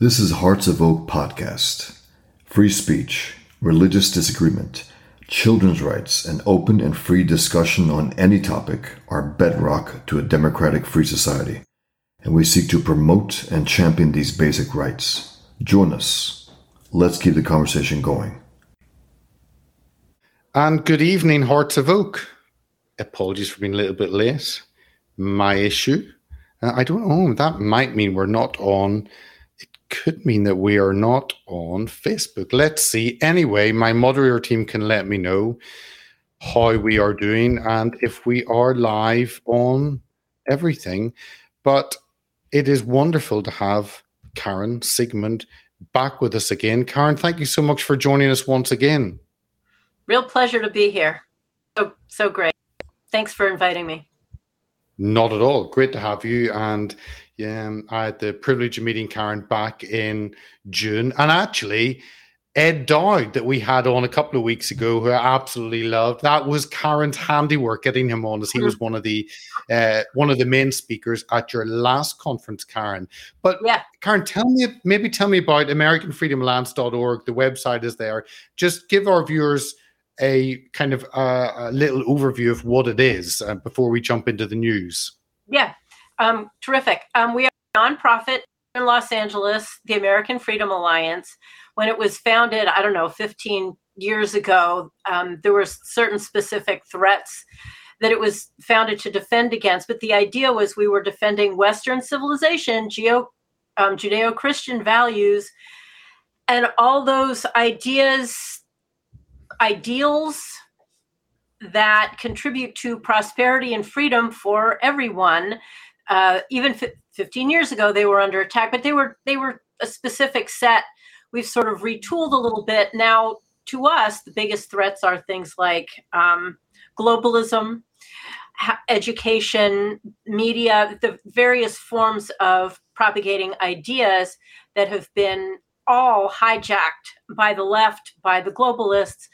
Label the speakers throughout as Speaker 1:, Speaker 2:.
Speaker 1: This is Hearts of Oak podcast. Free speech, religious disagreement, children's rights, and open and free discussion on any topic are bedrock to a democratic free society, and we seek to promote and champion these basic rights. Join us. Let's keep the conversation going.
Speaker 2: And good evening, Hearts of Oak. Apologies for being a little bit late. My issue. Uh, I don't know. That might mean we're not on could mean that we are not on Facebook. Let's see. Anyway, my moderator team can let me know how we are doing and if we are live on everything. But it is wonderful to have Karen Siegemund back with us again. Karen, thank you so much for joining us once again.
Speaker 3: Real pleasure to be here. So so great. Thanks for inviting me.
Speaker 2: Not at all. Great to have you. And yeah, um, I had the privilege of meeting Karen back in June. And actually, Ed Dowd that we had on a couple of weeks ago, who I absolutely loved. That was Karen's handiwork getting him on, as he was one of the uh, one of the main speakers at your last conference, Karen. But yeah, Karen, tell me maybe tell me about AmericanFreedomAlliance.org. The website is there. Just give our viewers a kind of uh, a little overview of what it is uh, before we jump into the news.
Speaker 3: Yeah, um, terrific. Um, we are a nonprofit in Los Angeles, the American Freedom Alliance. When it was founded, I don't know, 15 years ago, um, there were certain specific threats that it was founded to defend against. But the idea was we were defending Western civilization, geo, um, Judeo Christian values, and all those ideas, ideals that contribute to prosperity and freedom for everyone. Uh, even f- 15 years ago they were under attack but they were they were a specific set. We've sort of retooled a little bit. Now to us the biggest threats are things like um, globalism ha- education media the various forms of propagating ideas that have been all hijacked by the left by the globalists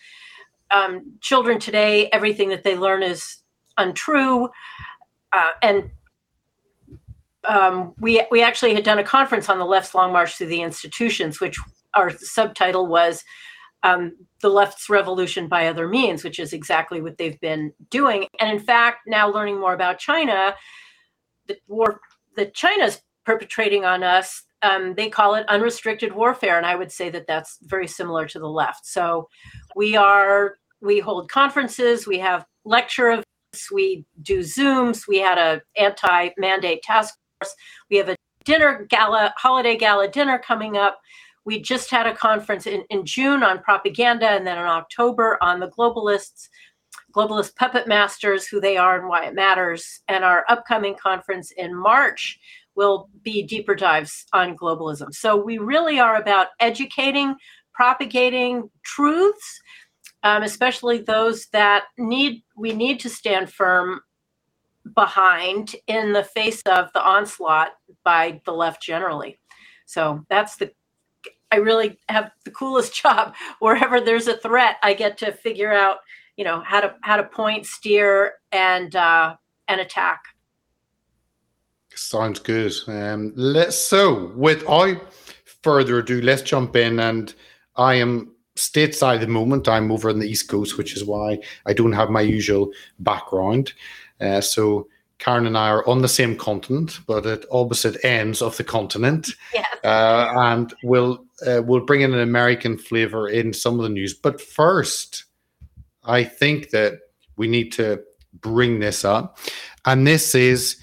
Speaker 3: um, children today everything that they learn is untrue uh, and um, we we actually had done a conference on the left's long march through the institutions, which our subtitle was um, "The Left's Revolution by Other Means," which is exactly what they've been doing. And in fact, now learning more about China, the war that China's perpetrating on us, um, they call it unrestricted warfare, and I would say that that's very similar to the left. So we are we hold conferences, we have lecture events, we do Zooms, we had a anti-mandate task force, we have a dinner gala, holiday gala dinner coming up. We just had a conference in, in June on propaganda and then in October on the globalists, globalist puppet masters, who they are and why it matters. And our upcoming conference in March will be deeper dives on globalism. So we really are about educating, propagating truths, um, especially those that need we need to stand firm behind in the face of the onslaught by the left generally. So that's the I really have the coolest job. Wherever there's a threat, I get to figure out, you know, how to how to point, steer, and uh, and attack.
Speaker 2: Sounds good. Um, let's so without further ado, let's jump in. And I am stateside at the moment. I'm over on the East Coast, which is why I don't have my usual background. Uh, so Karen and I are on the same continent, but at opposite ends of the continent.
Speaker 3: Yes.
Speaker 2: Uh, and we'll uh, we'll bring in an American flavor in some of the news. But first, I think that we need to bring this up, and this is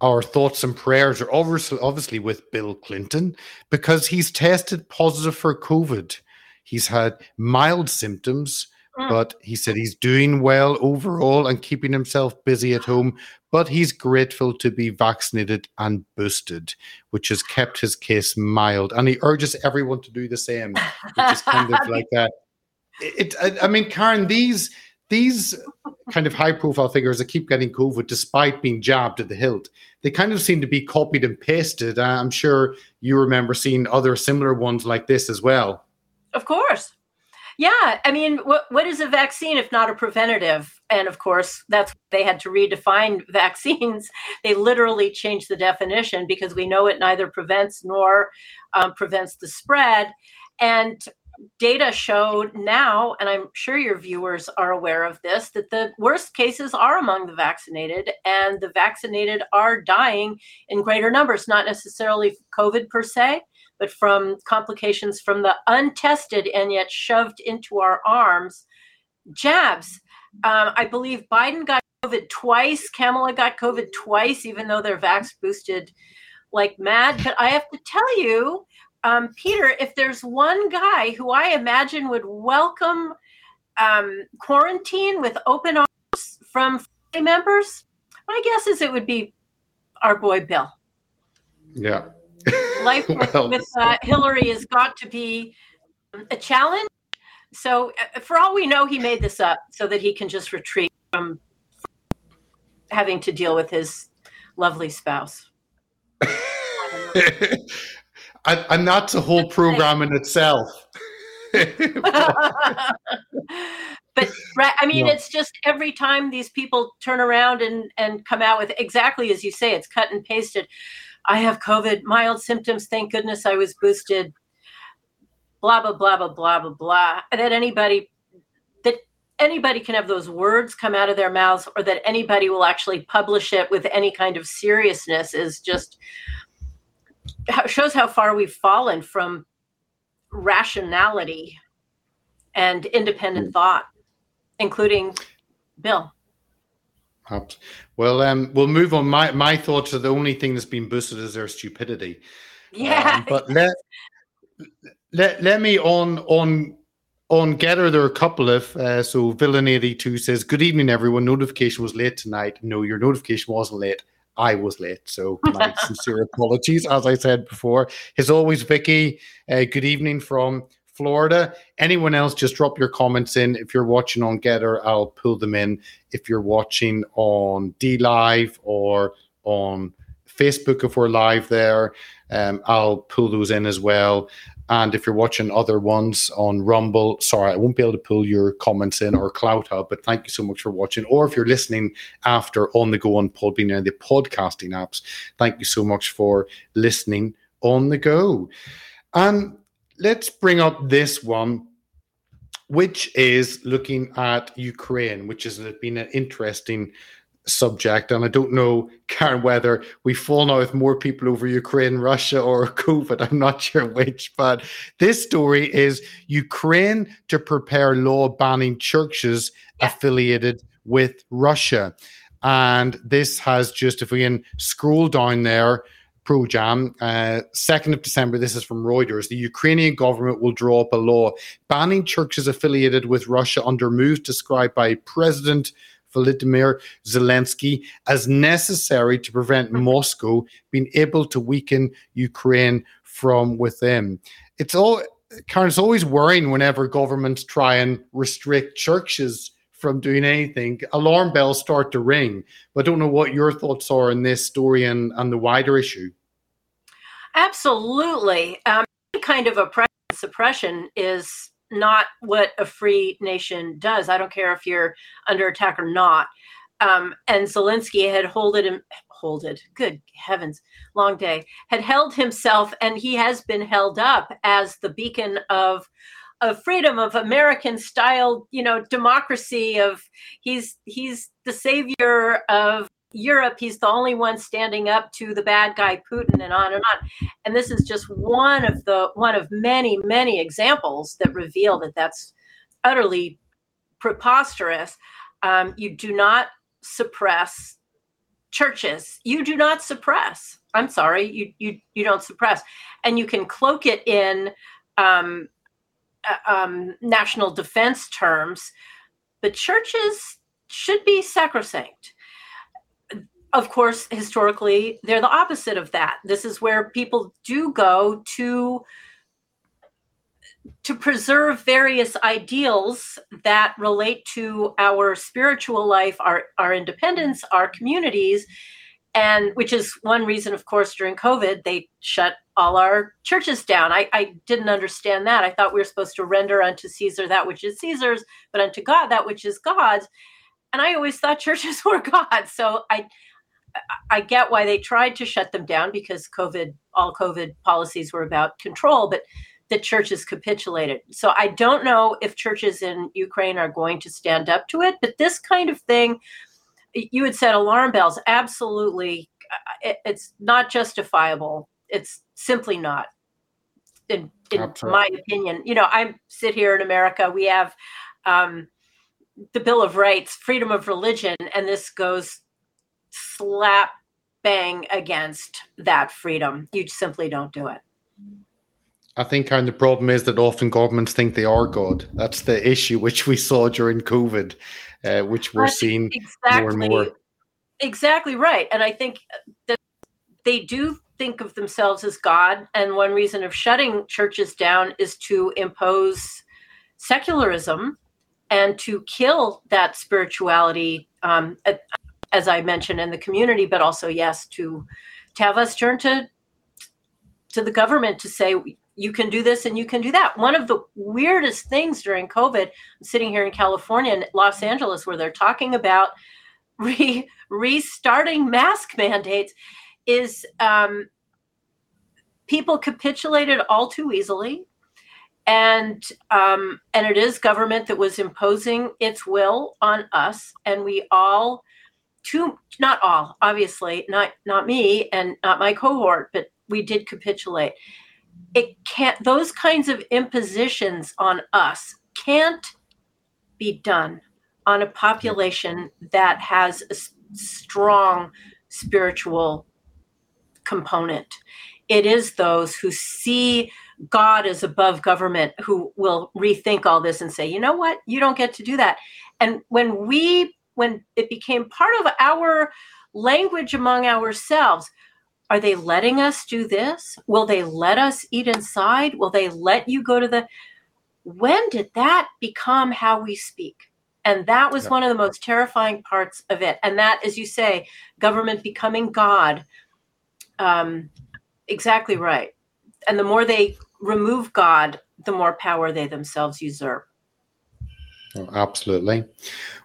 Speaker 2: our thoughts and prayers are obviously obviously with Bill Clinton because he's tested positive for COVID. He's had mild symptoms Mm. but he said he's doing well overall and keeping himself busy at home. But he's grateful to be vaccinated and boosted, which has kept his case mild. And he urges everyone to do the same, which is kind of like that. It, I mean, Karen, these these kind of high profile figures that keep getting COVID despite being jabbed at the hilt, they kind of seem to be copied and pasted. I'm sure you remember seeing other similar ones like this as well.
Speaker 3: Of course. Yeah, I mean, what what is a vaccine if not a preventative? and of course, that's they had to redefine vaccines. They literally changed the definition because we know it neither prevents nor um, prevents the spread. And data showed now, and I'm sure your viewers are aware of this, that the worst cases are among the vaccinated, and the vaccinated are dying in greater numbers, not necessarily COVID per se, but from complications from the untested and yet shoved into our arms jabs. Um, I believe Biden got COVID twice, Kamala got COVID twice, even though they're vax boosted like mad. But I have to tell you, um, Peter, if there's one guy who I imagine would welcome um, quarantine with open arms from family members, my guess is it would be our boy Bill.
Speaker 2: Yeah.
Speaker 3: Life with, well, with uh, Hillary has got to be a challenge. So, uh, for all we know, he made this up so that he can just retreat from having to deal with his lovely spouse.
Speaker 2: and not a whole program in itself.
Speaker 3: but I mean, it's just every time these people turn around and and come out with exactly as you say, it's cut and pasted. I have COVID, mild symptoms. Thank goodness I was boosted. Blah blah blah blah blah blah blah. That anybody that anybody can have those words come out of their mouths, or that anybody will actually publish it with any kind of seriousness is just shows how far we've fallen from rationality and independent mm. thought, including Bill.
Speaker 2: Well, um, we'll move on. My my thoughts are the only thing that's been boosted is their stupidity.
Speaker 3: Yeah.
Speaker 2: Um, but let let let me on on on GETTR there are a couple of uh, so villain 82 says good evening everyone notification was late tonight no your notification wasn't late I was late, so my sincere apologies. As I said before, as always, Vicky. Uh, good evening from Florida. Anyone else, just drop your comments in. If you're watching on GETTR, I'll pull them in. If you're watching on DLive or on Facebook, if we're live there, um, I'll pull those in as well. And if you're watching other ones on Rumble, sorry, I won't be able to pull your comments in or CloutHub, but thank you so much for watching. Or if you're listening after on the go on Podbean and the podcasting apps, thank you so much for listening on the go. And let's bring up this one, which is looking at Ukraine, which has been an interesting subject. And I don't know, Karen, whether we've fallen out with more people over Ukraine, Russia, or COVID. I'm not sure which. But this story is Ukraine to prepare law banning churches yeah. affiliated with Russia. And this has just, if we can scroll down there, ProJam, uh, 2nd of December, this is from Reuters. The Ukrainian government will draw up a law banning churches affiliated with Russia under moves described by President Volodymyr Zelensky as necessary to prevent. Moscow being able to weaken Ukraine from within. It's all Karen, it's always worrying whenever governments try and restrict churches from doing anything. Alarm bells start to ring. But I don't know what your thoughts are in this story and, and the wider issue.
Speaker 3: Absolutely. Um, kind of oppression suppression is not what a free nation does. I don't care if you're under attack or not. Um, and Zelensky had holded him, holded, good heavens, long day, had held himself, and he has been held up as the beacon of of freedom of American style, you know, democracy. Of he's he's the savior of Europe, he's the only one standing up to the bad guy Putin and on and on. And this is just one of the one of many many examples that reveal that that's utterly preposterous. Um, you do not suppress churches. You do not suppress. I'm sorry, you you you don't suppress, and you can cloak it in um, uh, um, national defense terms. But churches should be sacrosanct of course, historically, they're the opposite of that. This is where people do go to to preserve various ideals that relate to our spiritual life, our, our independence, our communities, and which is one reason, of course, during COVID, they shut all our churches down. I, I didn't understand that. I thought we were supposed to render unto Caesar that which is Caesar's, but unto God that which is God's and I always thought churches were God. So I I get why they tried to shut them down because COVID, all COVID policies were about control, but the churches capitulated. So I don't know if churches in Ukraine are going to stand up to it, but this kind of thing, you had said alarm bells, absolutely, it's not justifiable. It's simply not. In, in my opinion, you know, I sit here in America. We have um, the Bill of Rights, freedom of religion, and this goes slap bang against that freedom. You simply don't do it.
Speaker 2: I think kind of the problem is that often governments think they are God. That's the issue which we saw during COVID, uh, which we're That's seeing exactly, more and more.
Speaker 3: Exactly right. And I think that they do think of themselves as God. And one reason of shutting churches down is to impose secularism and to kill that spirituality um, as I mentioned, in the community, but also yes, to to have us turn to to the government to say you can do this and you can do that. One of the weirdest things during COVID, I'm sitting here in California and Los Angeles, where they're talking about re- restarting mask mandates, is um, people capitulated all too easily and um, and it is government that was imposing its will on us and we all two not all obviously not not me and not my cohort but we did capitulate. It can't those kinds of impositions on us can't be done on a population that has a strong spiritual component. It is those who see god as above government who will rethink all this and say you know what? You don't get to do that. And when we when it became part of our language among ourselves. Are they letting us do this? Will they let us eat inside? Will they let you go to the when did that become how we speak? And that was yeah. one of the most terrifying parts of it. And that as you say government becoming god um, exactly right. And the more they remove god the more power they themselves usurp.
Speaker 2: Oh, absolutely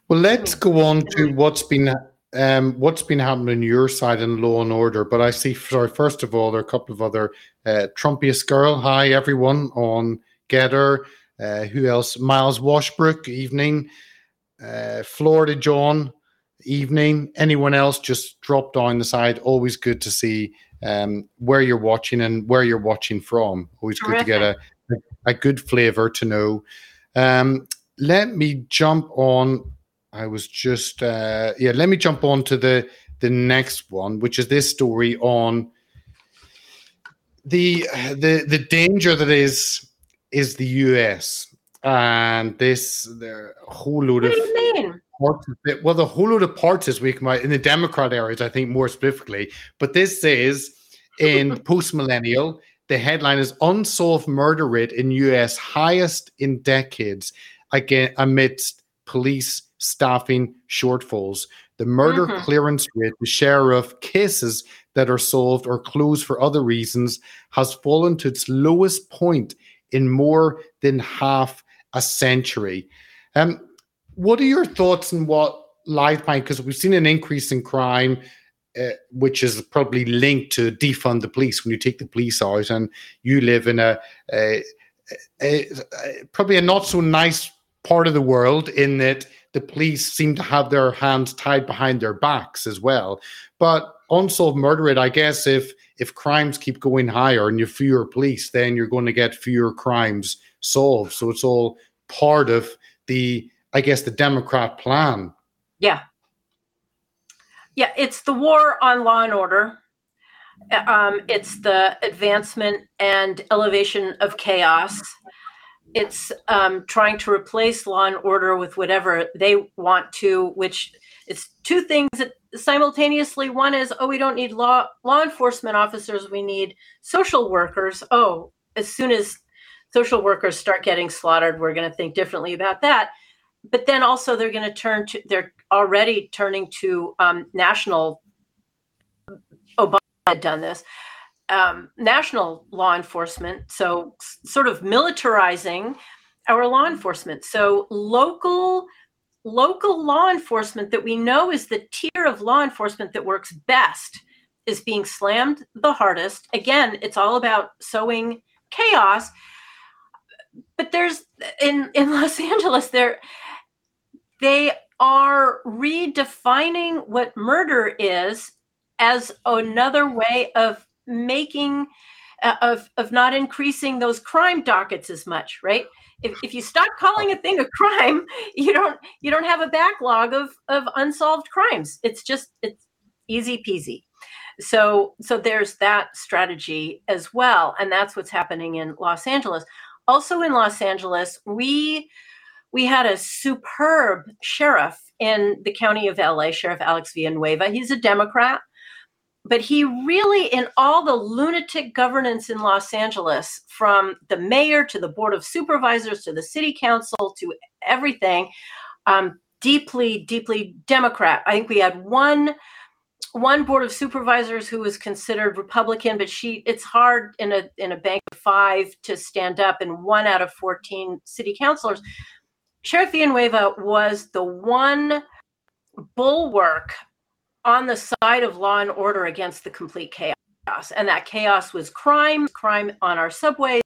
Speaker 2: well, let's go on to what's been um, what's been happening on your side in law and order. But I see, sorry, first of all, there are a couple of other uh, Trumpiest girl. Hi, everyone on GETTR. Uh, who else? Miles Washbrook, evening. Uh, Florida John, evening. Anyone else? Just drop down the side. Always good to see um, where you're watching and where you're watching from. Always Terrific. good to get a, a, a good flavor to know. Um, let me jump on I was just uh, yeah. Let me jump on to the the next one, which is this story on the the the danger that is is the U.S. and this the whole load
Speaker 3: of. You
Speaker 2: well, the whole load of parties we come out in the Democrat areas, I think more specifically. But this is in post millennial. The headline is unsolved murder rate in U.S. highest in decades, again amidst police staffing shortfalls. The murder mm-hmm. clearance rate, the share of cases that are solved or closed for other reasons, has fallen to its lowest point in more than half a century. Um, what are your thoughts on what lies behind? Because we've seen an increase in crime, uh, which is probably linked to defund the police when you take the police out, and you live in a, a, a, a probably a not so nice part of the world in that the police seem to have their hands tied behind their backs as well. But unsolved murder rate, I guess, if if crimes keep going higher and you fewer police, then you're going to get fewer crimes solved. So it's all part of the, I guess, the Democrat plan.
Speaker 3: Yeah. Yeah, it's the war on law and order. Um, it's the advancement and elevation of chaos it's um, trying to replace law and order with whatever they want to, which it's two things that simultaneously. One is, oh, we don't need law law enforcement officers. We need social workers. Oh, as soon as social workers start getting slaughtered, we're going to think differently about that. But then also they're going to turn to. They're already turning to um, national. Obama had done this um, national law enforcement, so sort of militarizing our law enforcement. So local local law enforcement that we know is the tier of law enforcement that works best is being slammed the hardest. Again, it's all about sowing chaos. But there's in in Los Angeles there they are redefining what murder is as another way of making uh, of of not increasing those crime dockets as much right? If, if you stop calling a thing a crime you don't you don't have a backlog of of unsolved crimes. It's just it's easy peasy. So so there's that strategy as well and that's what's happening in los angeles. Also in los angeles we we had a superb sheriff in the county of LA, Sheriff Alex Villanueva. He's a Democrat, but he really, in all the lunatic governance in Los Angeles, from the mayor to the board of supervisors to the city council to everything, um, deeply, deeply Democrat. I think we had one one board of supervisors who was considered Republican, but she it's hard in a in a bank of five to stand up, and one out of 14 city councilors Sheriff Villanueva was the one bulwark on the side of law and order against the complete chaos. And that chaos was crime, crime on our subways,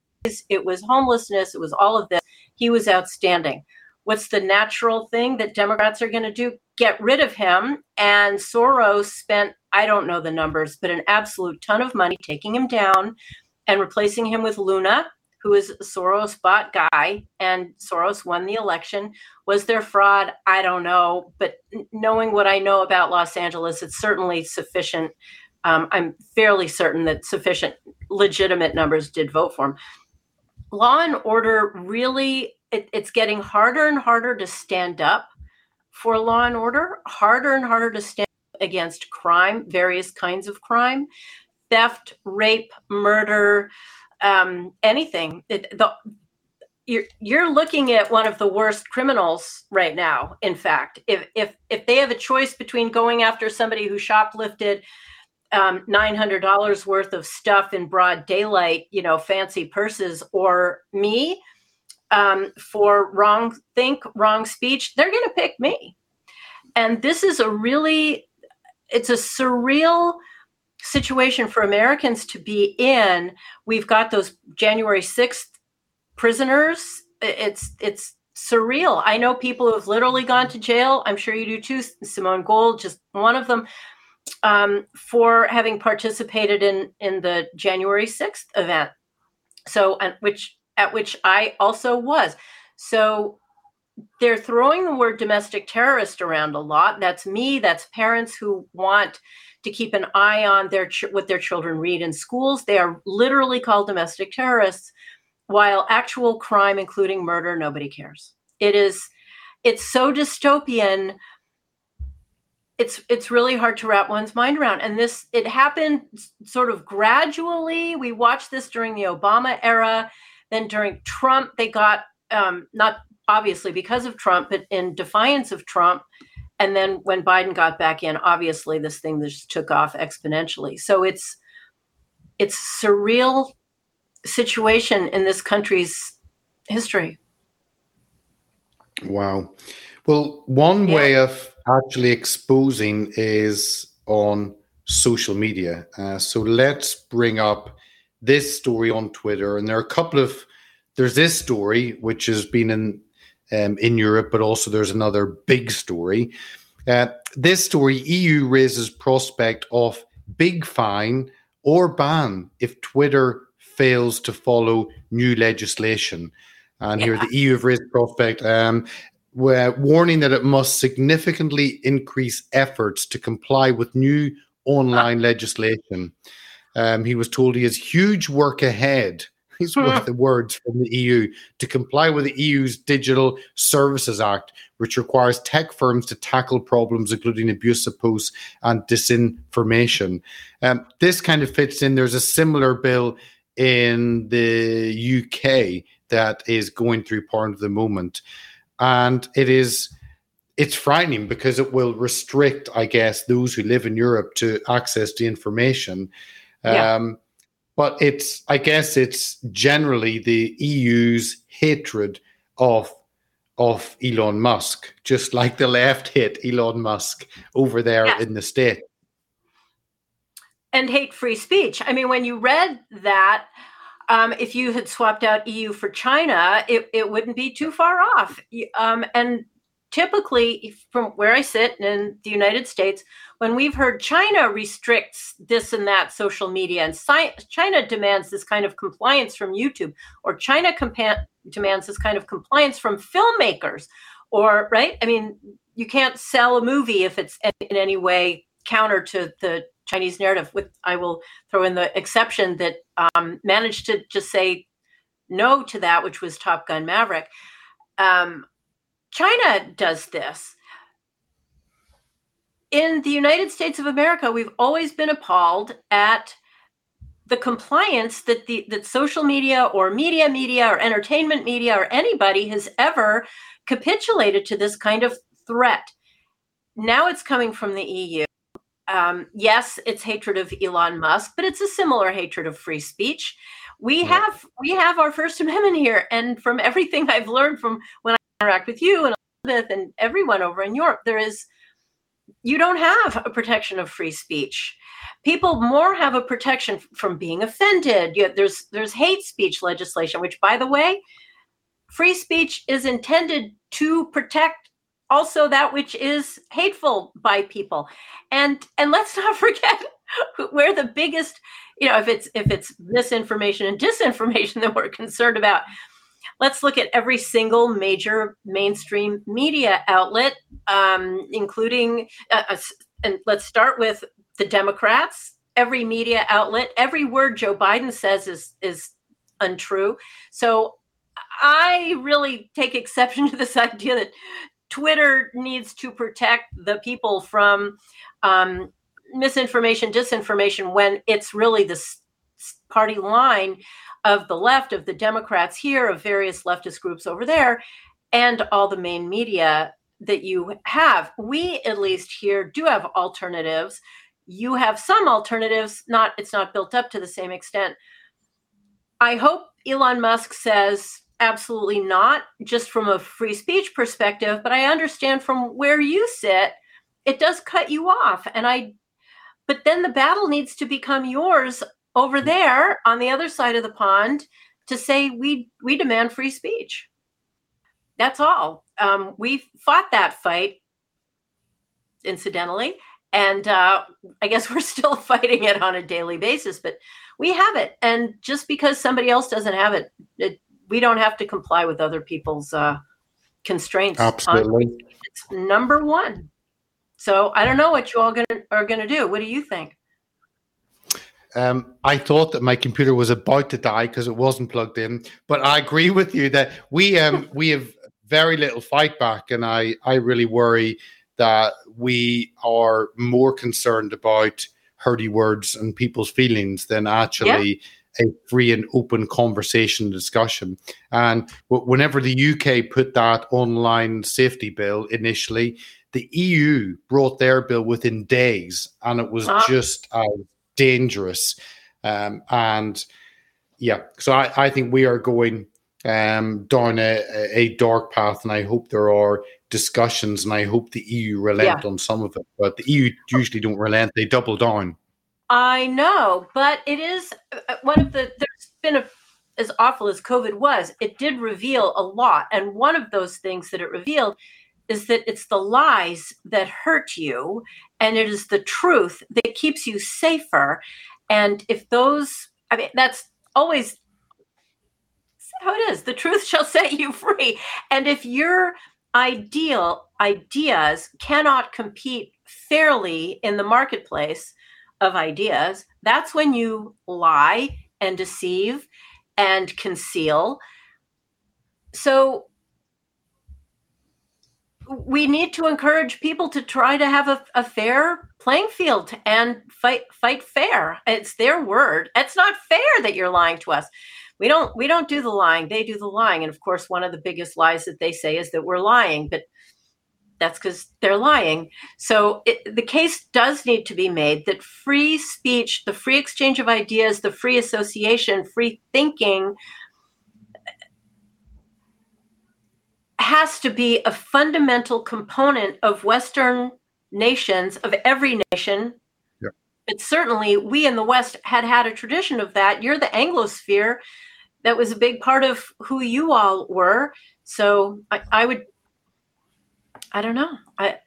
Speaker 3: it was homelessness, it was all of this. He was outstanding. What's the natural thing that Democrats are going to do? Get rid of him. And Soros spent, I don't know the numbers, but an absolute ton of money taking him down and replacing him with Luna, who is Soros bot guy, and Soros won the election. Was there fraud? I don't know. But knowing what I know about Los Angeles, it's certainly sufficient. Um, I'm fairly certain that sufficient legitimate numbers did vote for him. Law and order really, it, it's getting harder and harder to stand up for law and order, harder and harder to stand against crime, various kinds of crime, theft, rape, murder um, anything. It, the, you're you're looking at one of the worst criminals right now. In fact, if if if they have a choice between going after somebody who shoplifted um, nine hundred dollars worth of stuff in broad daylight, you know, fancy purses, or me um, for wrong think, wrong speech, they're going to pick me. And this is a really, it's a surreal situation for Americans to be in. We've got those January 6th prisoners. It's it's surreal. I know people who have literally gone to jail. I'm sure you do too. Simone Gold, just one of them, um, for having participated in in the January 6th event. So, and which at which I also was. So they're throwing the word domestic terrorist around a lot. That's me. That's parents who want to keep an eye on their ch- what their children read in schools. They are literally called domestic terrorists, while actual crime, including murder, nobody cares. It is, it's so dystopian. It's it's really hard to wrap one's mind around. And this it happened sort of gradually. We watched this during the Obama era. Then during Trump, they got um, not obviously because of Trump, but in defiance of Trump, and then when Biden got back in, obviously this thing just took off exponentially. So it's it's surreal situation in this country's history.
Speaker 2: Wow. Well, one yeah. way of actually exposing is on social media. Uh, so let's bring up this story on Twitter, and there are a couple of there's this story which has been in um, in Europe, but also there's another big story. Uh, this story EU raises prospect of big fine or ban if Twitter fails to follow new legislation. And yeah. here the EU have raised prospect, um, warning that it must significantly increase efforts to comply with new online legislation. Um, he was told he has huge work ahead these were the words from the EU to comply with the EU's Digital Services Act, which requires tech firms to tackle problems including abuse of posts and disinformation. Um, this kind of fits in. There's a similar bill in the UK that is going through part at the moment, and it is it's frightening because it will restrict, I guess, those who live in Europe to access to information. Yeah. But it's I guess it's generally the EU's hatred of of Elon Musk, just like the left hit Elon Musk over there yes. in the state.
Speaker 3: And hate free speech. I mean, when you read that, um, if you had swapped out EU for China, it, it wouldn't be too far off. Um, and typically, from where I sit in the United States, when we've heard China restricts this and that social media, and China demands this kind of compliance from YouTube, or China compa- demands this kind of compliance from filmmakers, or right? I mean, you can't sell a movie if it's in any way counter to the Chinese narrative. With I will throw in the exception that um, managed to just say no to that, which was Top Gun Maverick. Um, China does this in the United States of America, we've always been appalled at the compliance that the that social media or media media or entertainment media or anybody has ever capitulated to this kind of threat. Now it's coming from the EU. Um, yes, it's hatred of Elon Musk, but it's a similar hatred of free speech. We yeah. have we have our First Amendment here, and from everything I've learned from when I interact with you and Elizabeth and everyone over in Europe, there is you don't have a protection of free speech. People more have a protection from being offended. There's there's hate speech legislation which by the way free speech is intended to protect also that which is hateful by people. And and let's not forget where the biggest you know if it's if it's misinformation and disinformation that we're concerned about let's look at every single major mainstream media outlet, um, including, uh, uh, and let's start with the Democrats. Every media outlet, every word Joe Biden says is is untrue. So I really take exception to this idea that Twitter needs to protect the people from um, misinformation, disinformation, when it's really the party line of the left, of the Democrats here, of various leftist groups over there, and all the main media that you have. We, at least here, do have alternatives. You have some alternatives, not it's not built up to the same extent. I hope Elon Musk says absolutely not, just from a free speech perspective, but I understand from where you sit, it does cut you off. And I but then the battle needs to become yours over there on the other side of the pond to say we we demand free speech. That's all. Um, we fought that fight, incidentally, and uh, I guess we're still fighting it on a daily basis. But we have it, and just because somebody else doesn't have it, it we don't have to comply with other people's uh, constraints.
Speaker 2: Absolutely,
Speaker 3: it's number one. So I don't know what you all gonna, are going to do. What do you think?
Speaker 2: Um, I thought that my computer was about to die because it wasn't plugged in. But I agree with you that we um, we have very little fight back, and I I really worry that we are more concerned about hurdy words and people's feelings than actually yeah. a free and open conversation discussion. And whenever the UK put that online safety bill initially, the EU brought their bill within days, and it was uh-huh. just as dangerous. Um, and yeah, so I, I think we are going um, down a, a dark path, and I hope there are discussions, and I hope the EU relent yeah. on some of it. But the EU usually don't relent; they double down.
Speaker 3: I know, but it is uh, one of the. There's been a as awful as COVID was, it did reveal a lot, and one of those things that it revealed is that it's the lies that hurt you and it is the truth that keeps you safer. And if those i mean that's always how it is. The truth shall set you free. And if your ideal ideas cannot compete fairly in the marketplace of ideas that's when you lie and deceive and conceal. So we need to encourage people to try to have a, a, fair playing field and fight fight fair. It's their word. It's not fair that you're lying to us. We don't we don't do the lying. They do the lying. And of course, one of the biggest lies that they say is that we're lying, but that's because they're lying. So it, the case does need to be made that free speech, the free exchange of ideas, the free association, free thinking has to be a fundamental component of Western nations, of every nation.
Speaker 2: Yeah.
Speaker 3: But certainly, we in the West had had a tradition of that. You're the Anglosphere. That was a big part of who you all were. So I, I would, I don't know. I,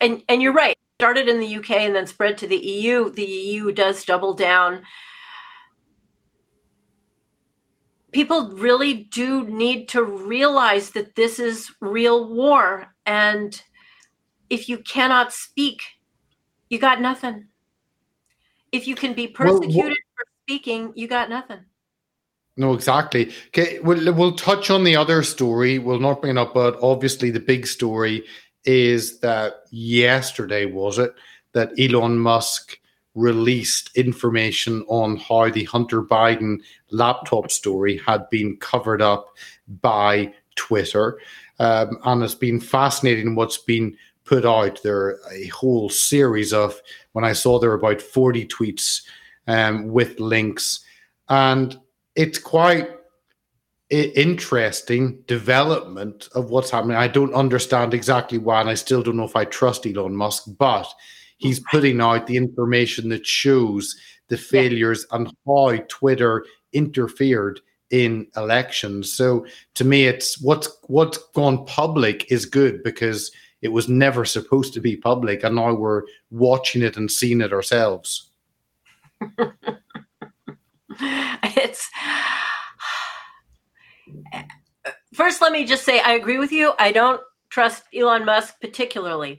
Speaker 3: and and you're right. Started in the UK and then spread to the EU. The EU does double down people really do need to realize that this is real war. And if you cannot speak, you got nothing. If you can be persecuted well, for speaking, you got nothing.
Speaker 2: No, exactly. Okay, we'll, we'll touch on the other story. We'll not bring it up, but obviously the big story is that yesterday, was it, that Elon Musk released information on how the Hunter Biden laptop story had been covered up by Twitter. Um, and it's been fascinating what's been put out. There are a whole series of, when I saw there were about 40 tweets um, with links. And it's quite interesting development of what's happening. I don't understand exactly why, and I still don't know if I trust Elon Musk, but he's putting out the information that shows the failures yeah. and how Twitter interfered in elections. So to me, it's what's what's gone public is good because it was never supposed to be public, and now we're watching it and seeing it ourselves.
Speaker 3: it's eh, eh, first. Let me just say I agree with you. I don't trust Elon Musk particularly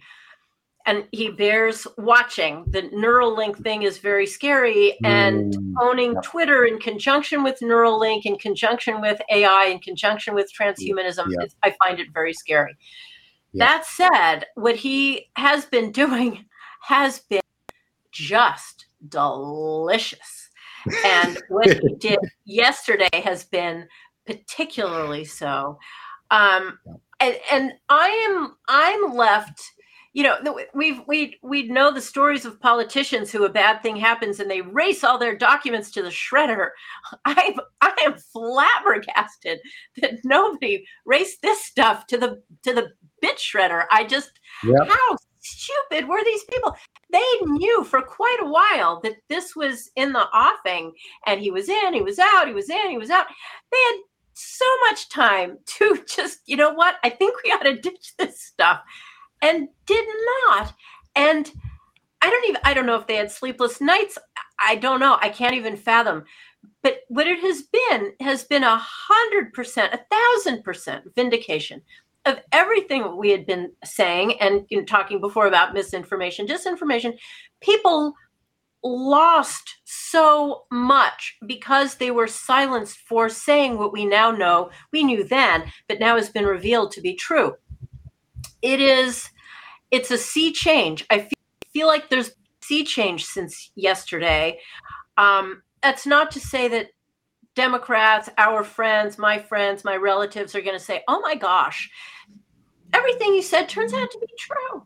Speaker 3: and he bears watching. The Neuralink thing is very scary, and mm, owning yeah. Twitter in conjunction with Neuralink, in conjunction with AI, in conjunction with transhumanism, yeah. I find it very scary. Yeah. That said, what he has been doing has been just delicious. And what he did yesterday has been particularly so. Um, and, and I am I'm left you know we've we we know the stories of politicians who a bad thing happens and they race all their documents to the shredder. I i am flabbergasted that nobody raced this stuff to the to the bit shredder. I just yep. how stupid were these people? They knew for quite a while that this was in the offing and he was in he was out he was in he was out. They had so much time to just you know what? I think we ought to ditch this stuff and did not. And I don't even I don't know if they had sleepless nights. I don't know. I can't even fathom. But what it has been has been a hundred percent, a thousand percent vindication of everything we had been saying and you know, talking before about misinformation, disinformation. People lost so much because they were silenced for saying what we now know we knew then, but now has been revealed to be true it is it's a sea change. I feel, feel like there's sea change since yesterday. Um, that's not to say that Democrats, our friends, my friends, my relatives are going to say, "Oh my gosh, everything you said turns out to be true."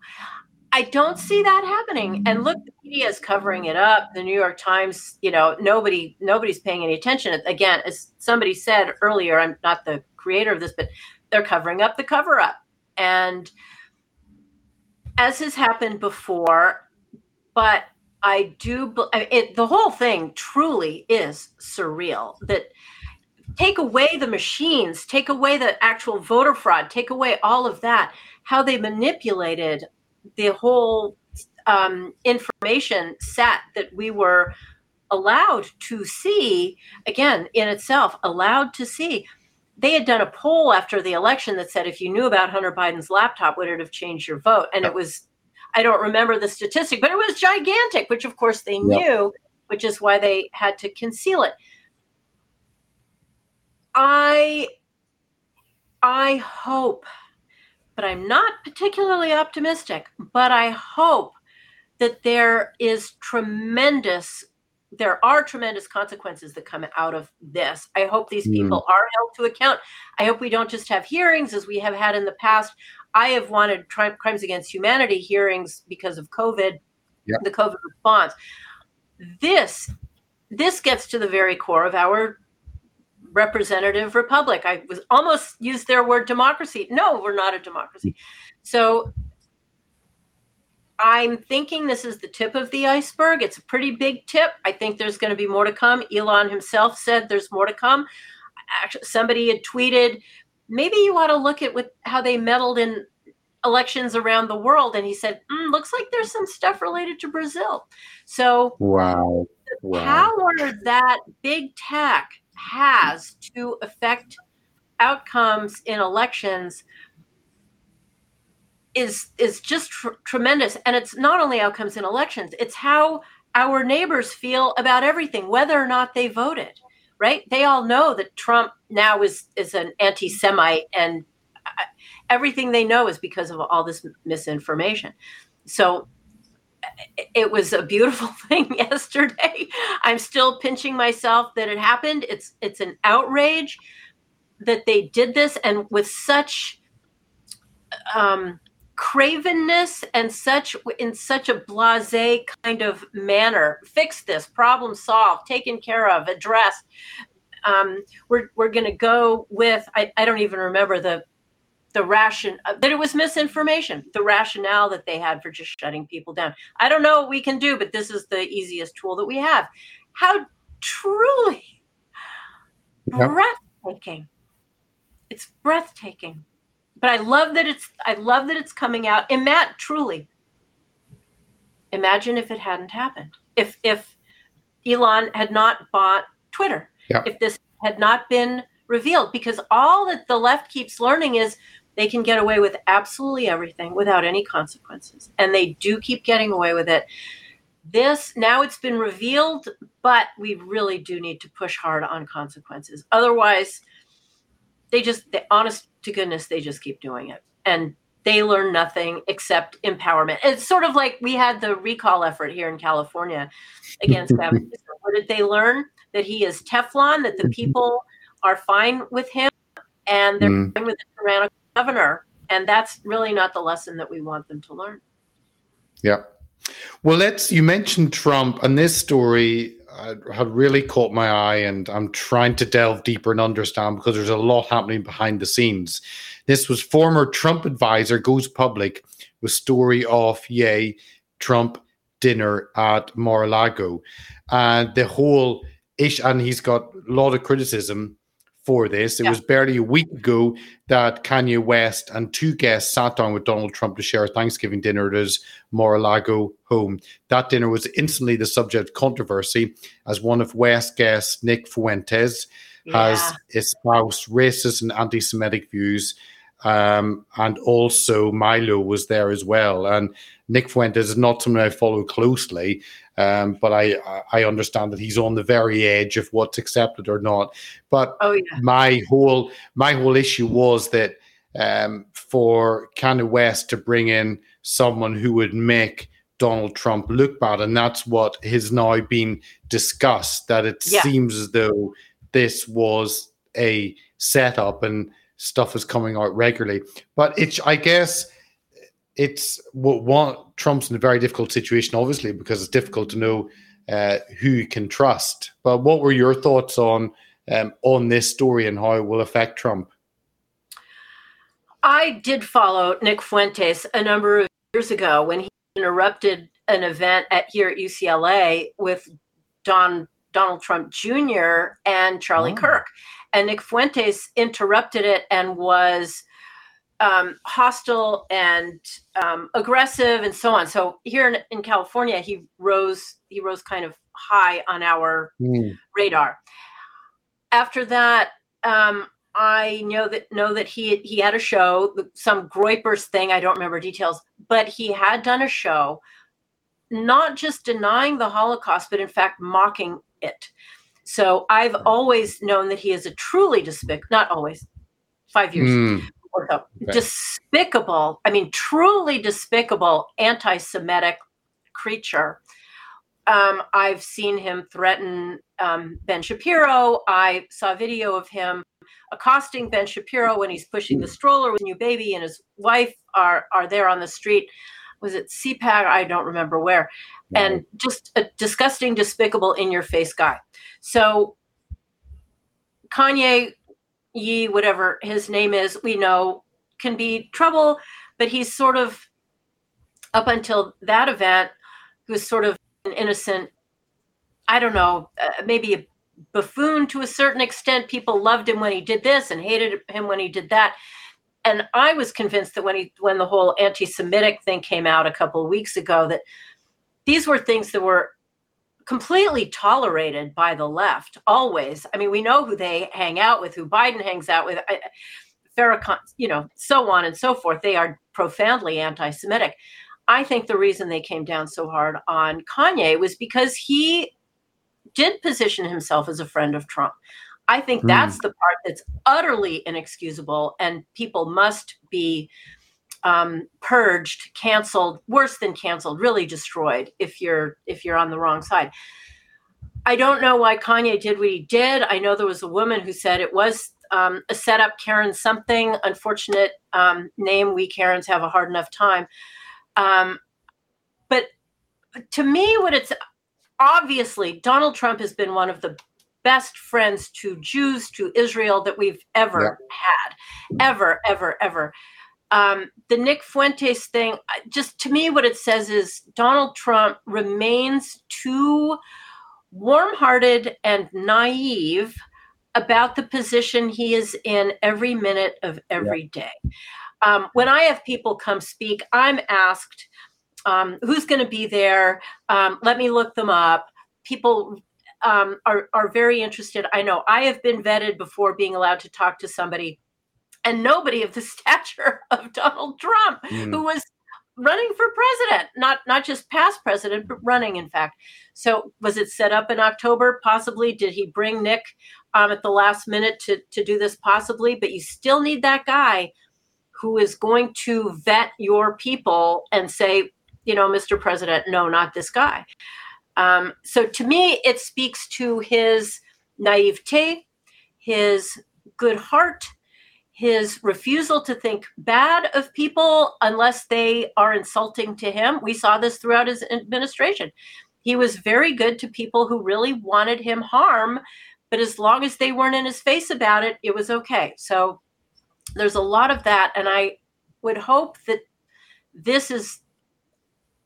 Speaker 3: I don't see that happening. And look, the media is covering it up. The New York Times, you know, nobody nobody's paying any attention. Again, as somebody said earlier, I'm not the creator of this, but they're covering up the cover up. And as has happened before, but I do, it, the whole thing truly is surreal that take away the machines, take away the actual voter fraud, take away all of that, how they manipulated the whole um, information set that we were allowed to see, again, in itself, allowed to see they had done a poll after the election that said if you knew about Hunter Biden's laptop, would it have changed your vote? And it was, I don't remember the statistic, but it was gigantic, which of course they knew, which is why they had to conceal it. I, I hope, but I'm not particularly optimistic, but I hope that there is tremendous there are tremendous consequences that come out of this. I hope these hmm. people mm. are held to account. I hope we don't just have hearings as we have had in the past. I have wanted tri- crimes against humanity hearings because of COVID, yeah. the COVID response. This this gets to the very core of our representative republic. I was almost used their word democracy. No, we're not a democracy. So I'm thinking this is the tip of the iceberg. It's a pretty big tip. I think there's going to be more to come. Elon himself said there's more to come. Actually, somebody had tweeted, maybe you ought to look at what, how they meddled in elections around the world. And he said, mm, looks like there's some stuff related to Brazil. So,
Speaker 2: wow.
Speaker 3: The wow. power that big tech has to affect outcomes in elections is is just tr- tremendous. And it's not only outcomes in elections it's how our neighbors feel about everything whether or not they voted right? They all know that trump now is is an anti-semite and uh, everything they know is because of all this misinformation. So it was a beautiful thing yesterday. I'm still pinching myself that it happened. It's it's an outrage that they did this and with such um cravenness and such in such a blasé kind of manner. Fix this problem solved taken care of addressed. Um, we're, we're going to go with I, I don't even remember the the ration uh, that it was misinformation the rationale that they had for just shutting people down. I don't know what we can do but this is the easiest tool that we have. How truly yep. breathtaking. It's breathtaking but I love that it's I love that it's coming out. And Matt, truly, imagine if it hadn't happened. If if Elon had not bought Twitter, if this had not been revealed, because all that the left keeps learning is they can get away with absolutely everything without any consequences. And they do keep getting away with it. This now it's been revealed, but we really do need to push hard on consequences. Otherwise, they just the honest to goodness they just keep doing it. And they learn nothing except empowerment. It's sort of like we had the recall effort here in california against Gavin. what did they learn? That he is teflon that the people are fine with him and they're mm. fine with the tyrannical governor and that's really not the lesson that we want them to learn.
Speaker 2: Yeah. Well let's you mentioned trump and this story had really caught my eye, and I'm trying to delve deeper and understand because there's a lot happening behind the scenes. This was former Trump advisor goes public with story of Ye Trump dinner at Mar-a-Lago, and the whole ish. And he's got a lot of criticism for this. It yeah. was barely a week ago that Kanye West and two guests sat down with Donald Trump to share a Thanksgiving dinner at his Mar-a-Lago home. That dinner was instantly the subject of controversy as one of West's guests, Nick Fuentes, yeah. has espoused racist and anti-Semitic views. Um, and also Milo was there as well. And Nick Fuentes is not someone I follow closely, um, but I I understand that he's on the very edge of what's accepted or not. But oh, yeah. my whole my whole issue was that um, for Kanye West to bring in someone who would make Donald Trump look bad, and that's what has now been discussed. That it yeah. seems as though this was a setup and stuff is coming out regularly. But it's I guess it's what Trump's in a very difficult situation, obviously, because it's difficult to know uh, who you can trust. But what were your thoughts on um, on this story and how it will affect Trump?
Speaker 3: I did follow Nick Fuentes a number of years ago when he interrupted an event at here at UCLA with Don Donald Trump Jr. and Charlie oh. Kirk, and Nick Fuentes interrupted it and was um, hostile and um, aggressive and so on. So here in, in, California, he rose he rose kind of high on our mm. radar. After that, um, I know that know that he he had a show, some Groypers thing. I don't remember details, but he had done a show, not just denying the Holocaust, but in fact mocking it. So I've always known that he is a truly despicable. Not always, five years. Mm okay. despicable, I mean, truly despicable anti Semitic creature. Um, I've seen him threaten um, Ben Shapiro. I saw a video of him accosting Ben Shapiro when he's pushing the stroller with new baby, and his wife are are there on the street. Was it CPAC? I don't remember where. And just a disgusting, despicable, in your face guy. So Kanye Ye, whatever his name is, we know can be trouble, but he's sort of up until that event, he was sort of an innocent. I don't know, uh, maybe a buffoon to a certain extent. People loved him when he did this and hated him when he did that. And I was convinced that when he when the whole anti-Semitic thing came out a couple of weeks ago, that these were things that were completely tolerated by the left always. I mean we know who they hang out with who biden hangs out with Farrakhan, you know so on and so forth. They are profoundly anti-semitic. I think the reason they came down so hard on kanye was because he did position himself as a friend of trump i think mm. that's the part that's utterly inexcusable and people must be um, purged, canceled, worse than canceled, really destroyed if you're if you're on the wrong side. I don't know why Kanye did what he did. I know there was a woman who said it was um, a setup, Karen something. Unfortunate um, name. We Karens have a hard enough time. Um, but to me, what it's obviously Donald Trump has been one of the best friends to Jews to Israel that we've ever yeah. had, ever, ever, ever um, the Nick Fuentes thing, just to me, what it says is Donald Trump remains too warm hearted and naive about the position he is in every minute of every yeah. day. Um, when I have people come speak, I'm asked, um, who's going to be there? Um, let me look them up. People um, are, are very interested. I know I have been vetted before being allowed to talk to somebody and nobody of the stature of Donald Trump, mm. who was running for president, not not just past president, but running, in fact. So was it set up in October? Possibly. Did he bring Nick um, at the last minute to to do this? Possibly. But you still need that guy who is going to vet your people and say, you know, Mr. President, no, not this guy. Um, so to me, it speaks to his naivete, his good heart, his refusal to think bad of people unless they are insulting to him. We saw this throughout his administration. He was very good to people who really wanted him harm, but as long as they weren't in his face about it, it was okay. So there's a lot of that. And I would hope that this is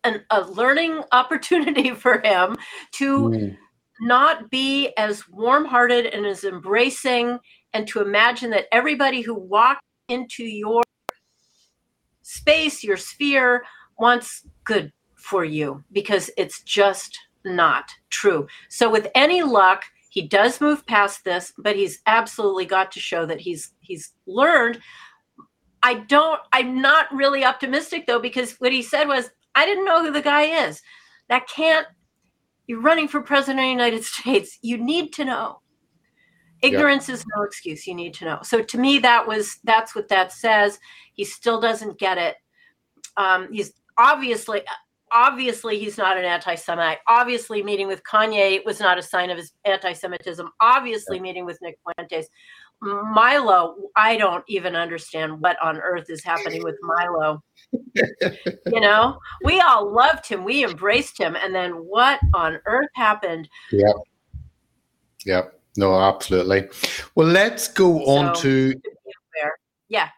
Speaker 3: an, a learning opportunity for him to. Mm not be as warm hearted and as embracing and to imagine that everybody who walks into your space, your sphere, wants good for you because it's just not true. So, with any luck, he does move past this, but he's absolutely got to show that he's he's learned. I don't. I'm not really optimistic though because what he said was, "I didn't know who the guy is." That can't. You're running for president of the United States. You need to know ignorance yep. is no excuse you need to know so to me that was that's what that says he still doesn't get it um, he's obviously obviously he's not an anti-semite obviously meeting with kanye was not a sign of his anti-semitism obviously meeting with nick fuentes milo i don't even understand what on earth is happening with milo you know we all loved him we embraced him and then what on earth happened
Speaker 2: yep yep no, absolutely. Well, let's go so, on to
Speaker 3: yeah.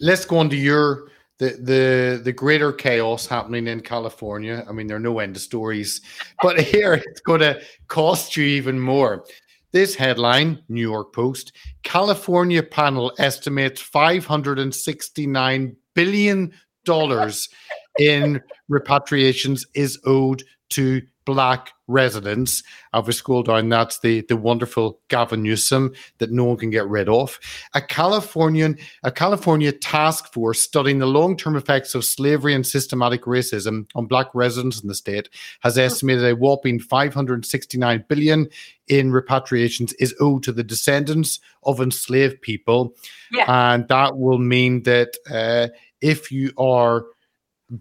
Speaker 2: Let's go on to your the the the greater chaos happening in California. I mean, there are no end of stories, but here it's going to cost you even more. This headline, New York Post: California panel estimates five hundred and sixty nine billion dollars in repatriations is owed to black residents. of a school down, that's the, the wonderful Gavin Newsom that no one can get rid of. A Californian, a California task force studying the long-term effects of slavery and systematic racism on black residents in the state has estimated a whopping 569 billion in repatriations is owed to the descendants of enslaved people. Yeah. And that will mean that uh, if you are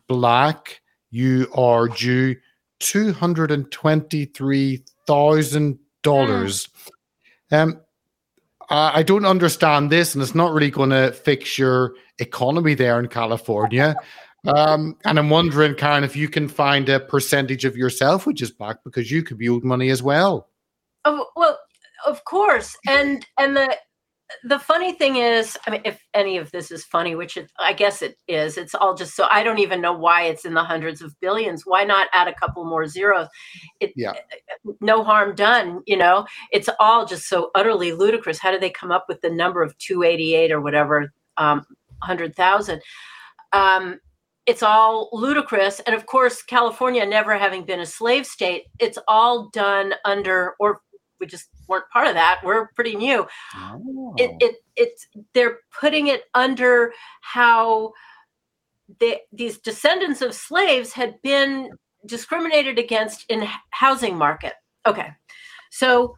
Speaker 2: black, you are due two hundred and twenty-three thousand dollars. Mm. Um, I don't understand this, and it's not really going to fix your economy there in California. Um, and I'm wondering, Karen, if you can find a percentage of yourself which is back because you could be owed money as well.
Speaker 3: Oh well, of course, and and the the funny thing is, I mean, if any of this is funny, which it, I guess it is, it's all just so I don't even know why it's in the hundreds of billions. Why not add a couple more zeros? It,
Speaker 2: yeah.
Speaker 3: No harm done, you know. It's all just so utterly ludicrous. How did they come up with the number of 288 or whatever, um, 100,000? Um, it's all ludicrous. And of course, California never having been a slave state, it's all done under, or we just weren't part of that. We're pretty new. Oh. It, it it's they're putting it under how the, these descendants of slaves had been discriminated against in housing market. Okay, so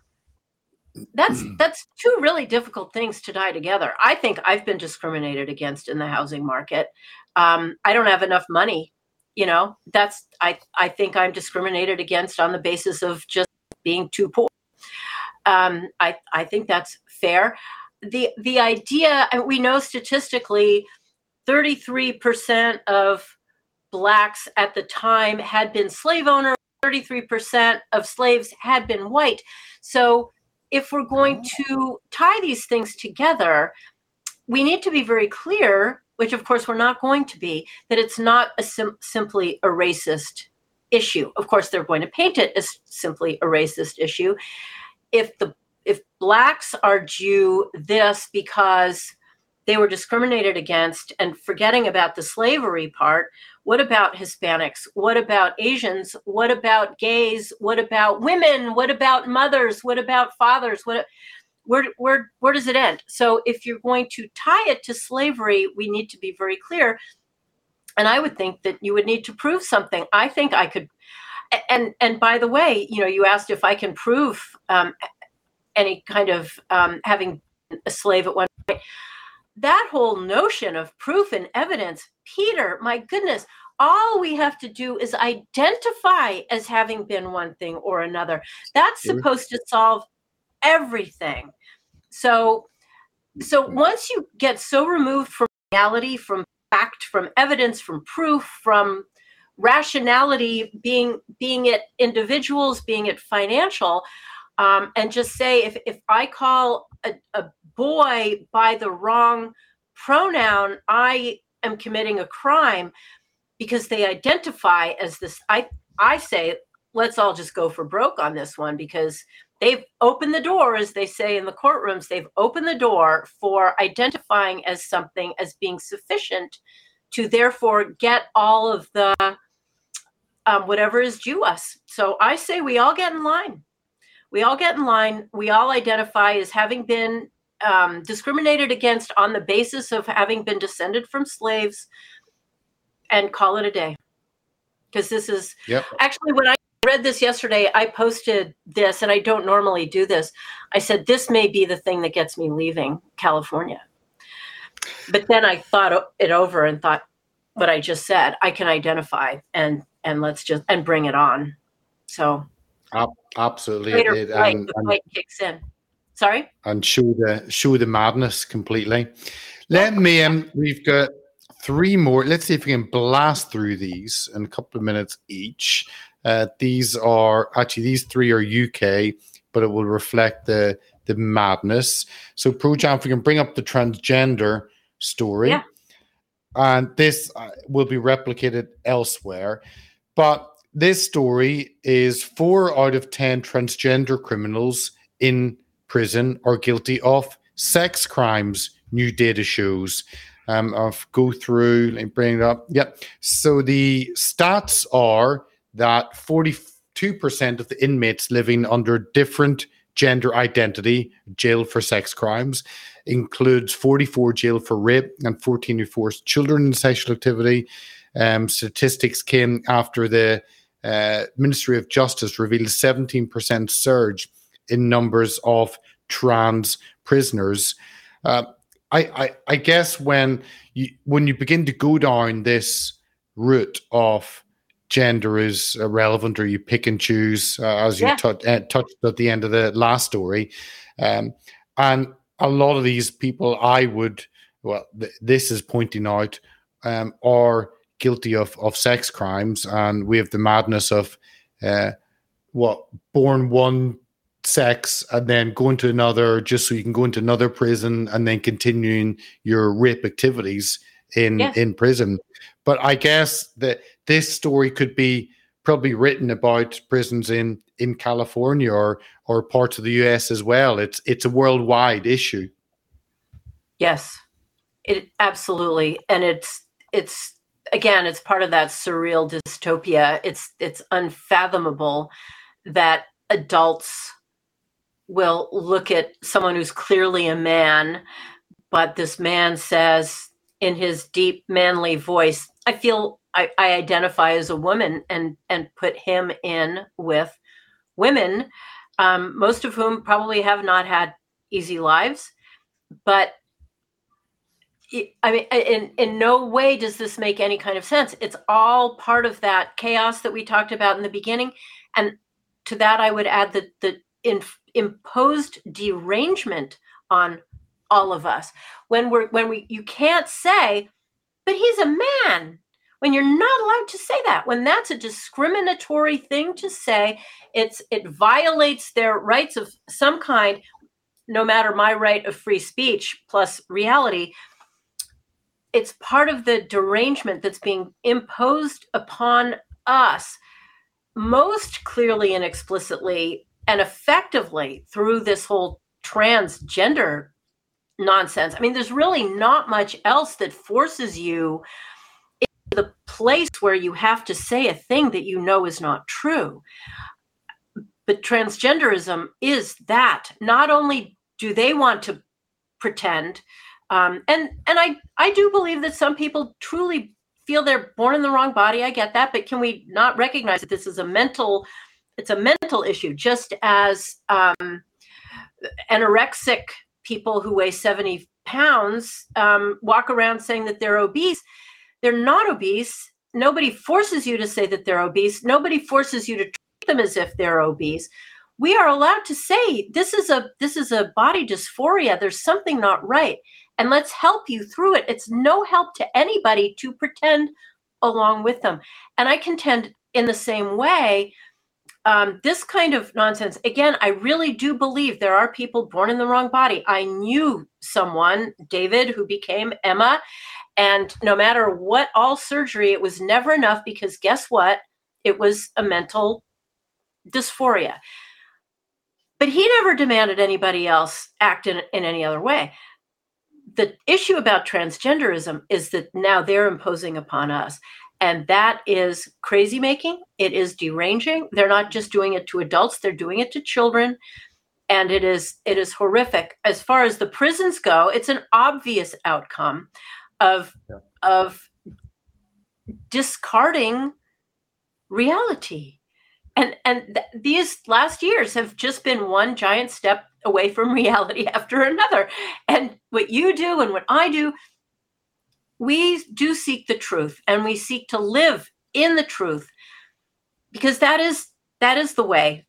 Speaker 3: that's mm. that's two really difficult things to tie together. I think I've been discriminated against in the housing market. Um, I don't have enough money. You know, that's I I think I'm discriminated against on the basis of just being too poor. Um, I, I think that's fair. The, the idea, and we know statistically, 33% of blacks at the time had been slave owners, 33% of slaves had been white. So if we're going oh. to tie these things together, we need to be very clear, which of course we're not going to be, that it's not a sim- simply a racist issue. Of course, they're going to paint it as simply a racist issue if the if blacks are due this because they were discriminated against and forgetting about the slavery part what about hispanics? What about asians? What about gays? What about women? What about mothers? What about fathers? What where, where, where does it end? So if you're going to tie it to slavery we need to be very clear. And i would think that you would need to prove something. I think i could and and by the way, you know, you asked if I can prove um, any kind of um, having a slave at one point. That whole notion of proof and evidence, Peter, my goodness, all we have to do is identify as having been one thing or another. That's supposed to solve everything. So, so once you get so removed from reality, from fact, from evidence, from proof, from rationality being being it individuals being it financial um, and just say if, if i call a, a boy by the wrong pronoun i am committing a crime because they identify as this i i say let's all just go for broke on this one because they've opened the door as they say in the courtrooms they've opened the door for identifying as something as being sufficient to therefore get all of the um, whatever is due us. So I say we all get in line. We all get in line. We all identify as having been um, discriminated against on the basis of having been descended from slaves and call it a day. Because this is yep. actually when I read this yesterday, I posted this, and I don't normally do this. I said, This may be the thing that gets me leaving California. But then I thought it over and thought what I just said, I can identify. And and let's just and bring it on. So
Speaker 2: absolutely,
Speaker 3: later it, fight, and, the fight kicks in. Sorry,
Speaker 2: and show the show the madness completely. Let me. Um, we've got three more. Let's see if we can blast through these in a couple of minutes each. Uh, these are actually these three are UK, but it will reflect the the madness. So, Pro Jam, if we can bring up the transgender story, yeah. and this uh, will be replicated elsewhere. But this story is four out of 10 transgender criminals in prison are guilty of sex crimes, new data shows. Um, I'll go through and bring it up. Yep. So the stats are that 42% of the inmates living under different gender identity jail for sex crimes includes 44 jail for rape and 14 who forced children in sexual activity um, statistics came after the uh, Ministry of Justice revealed a 17% surge in numbers of trans prisoners. Uh, I, I, I, guess when you when you begin to go down this route of gender is irrelevant or you pick and choose, uh, as yeah. you t- uh, touched at the end of the last story, um, and a lot of these people, I would well, th- this is pointing out, um, are guilty of of sex crimes, and we have the madness of uh, what born one sex and then going to another just so you can go into another prison and then continuing your rape activities in yes. in prison. But I guess that this story could be probably written about prisons in in California or or parts of the US as well. It's it's a worldwide issue.
Speaker 3: Yes. It absolutely and it's it's again it's part of that surreal dystopia. It's it's unfathomable that adults will look at someone who's clearly a man but this man says in his deep manly voice i feel I, I, identify as a woman and and put him in with women um, most of whom probably have not had easy lives but I mean, in in no way does this make any kind of sense. It's all part of that chaos that we talked about in the beginning, and to that, I would add the the in, imposed derangement on all of us. When we're when we you can't say but he's a man when you're not allowed to say that. When that's a discriminatory thing to say it's it violates their rights of some kind no matter my right of free speech plus reality it's part of the derangement that's being imposed upon us most clearly and explicitly and effectively through this whole transgender nonsense. I mean, there's really not much else that forces you into the place where you have to say a thing that you know is not true. But transgenderism is that. Not only do they want to pretend, um, and and I I do believe that some people truly feel they're born in the wrong body. I get that, but can we not recognize that this is a mental it's a mental issue, just as um, anorexic people who weigh 70 pounds um, walk around saying that they're obese. They're not obese. Nobody forces you to say that they're obese. Nobody forces you to treat them as if they're obese. We are allowed to say this is a this is a body dysphoria. There's something not right, and let's help you through it. It's no help to anybody to pretend along with them. And I contend in the same way um, this kind of nonsense again i really do believe there are people born in the wrong body i knew someone david who became emma and no matter what all surgery it was never enough because guess what it was a mental dysphoria but he never demanded anybody else act in, in any other way the issue about transgenderism is that now they're imposing upon us and that is crazy making it is deranging. They're not just doing it to adults they're doing it to children and it is it is horrific. As far as the prisons go it's an obvious outcome of yeah. of discarding reality and and th- these last years have just been one giant step away from reality after another. And what you do and what i do we do seek the truth and we seek to live in the truth because that is that is the way.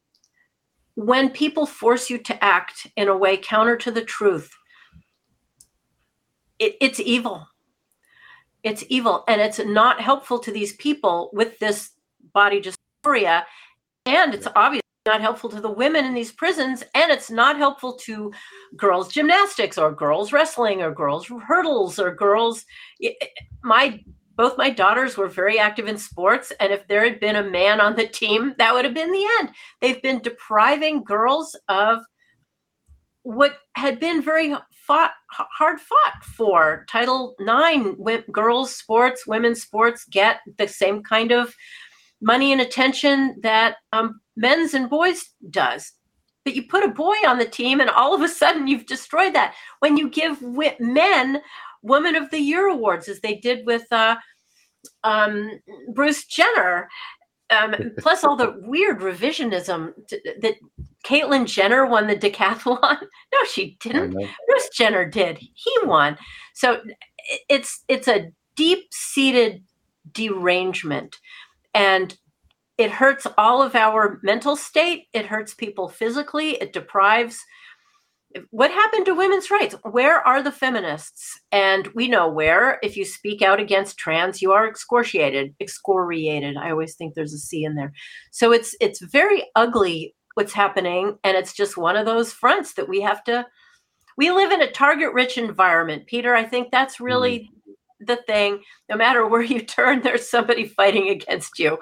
Speaker 3: When people force you to act in a way counter to the truth it, it's evil. It's evil and it's not helpful to these people with this body dysphoria and it's obvious not helpful to the women in these prisons and it's not helpful to girls gymnastics or girls wrestling or girls hurdles or girls eh, my both my daughters were very active in sports and if there had been a man on the team that would have been the end. They've been depriving girls of what had been very fought hard fought for. Title 9 girls sports women's sports get the same kind of money and attention that um, men's and boys does. But you put a boy on the team, and all of a sudden you've destroyed that. When you give men Woman of the Year awards, as they did with uh, um, Bruce Jenner, um, plus all the weird revisionism that Caitlyn Jenner won the decathlon. No, she didn't. Bruce Jenner did. He won. So it's it's a deep seated derangement and it hurts all of our mental state. It hurts people physically. It deprives what happened to women's rights? Where are the feminists? And we know where. If you speak out against trans you are excoriated excoriated. I always think there's a c in there. So it's it's very ugly what's happening. And it's just one of those fronts that we have to we live in a target rich environment. Peter i think that's really mm. The thing no matter where you turn there's somebody fighting against you.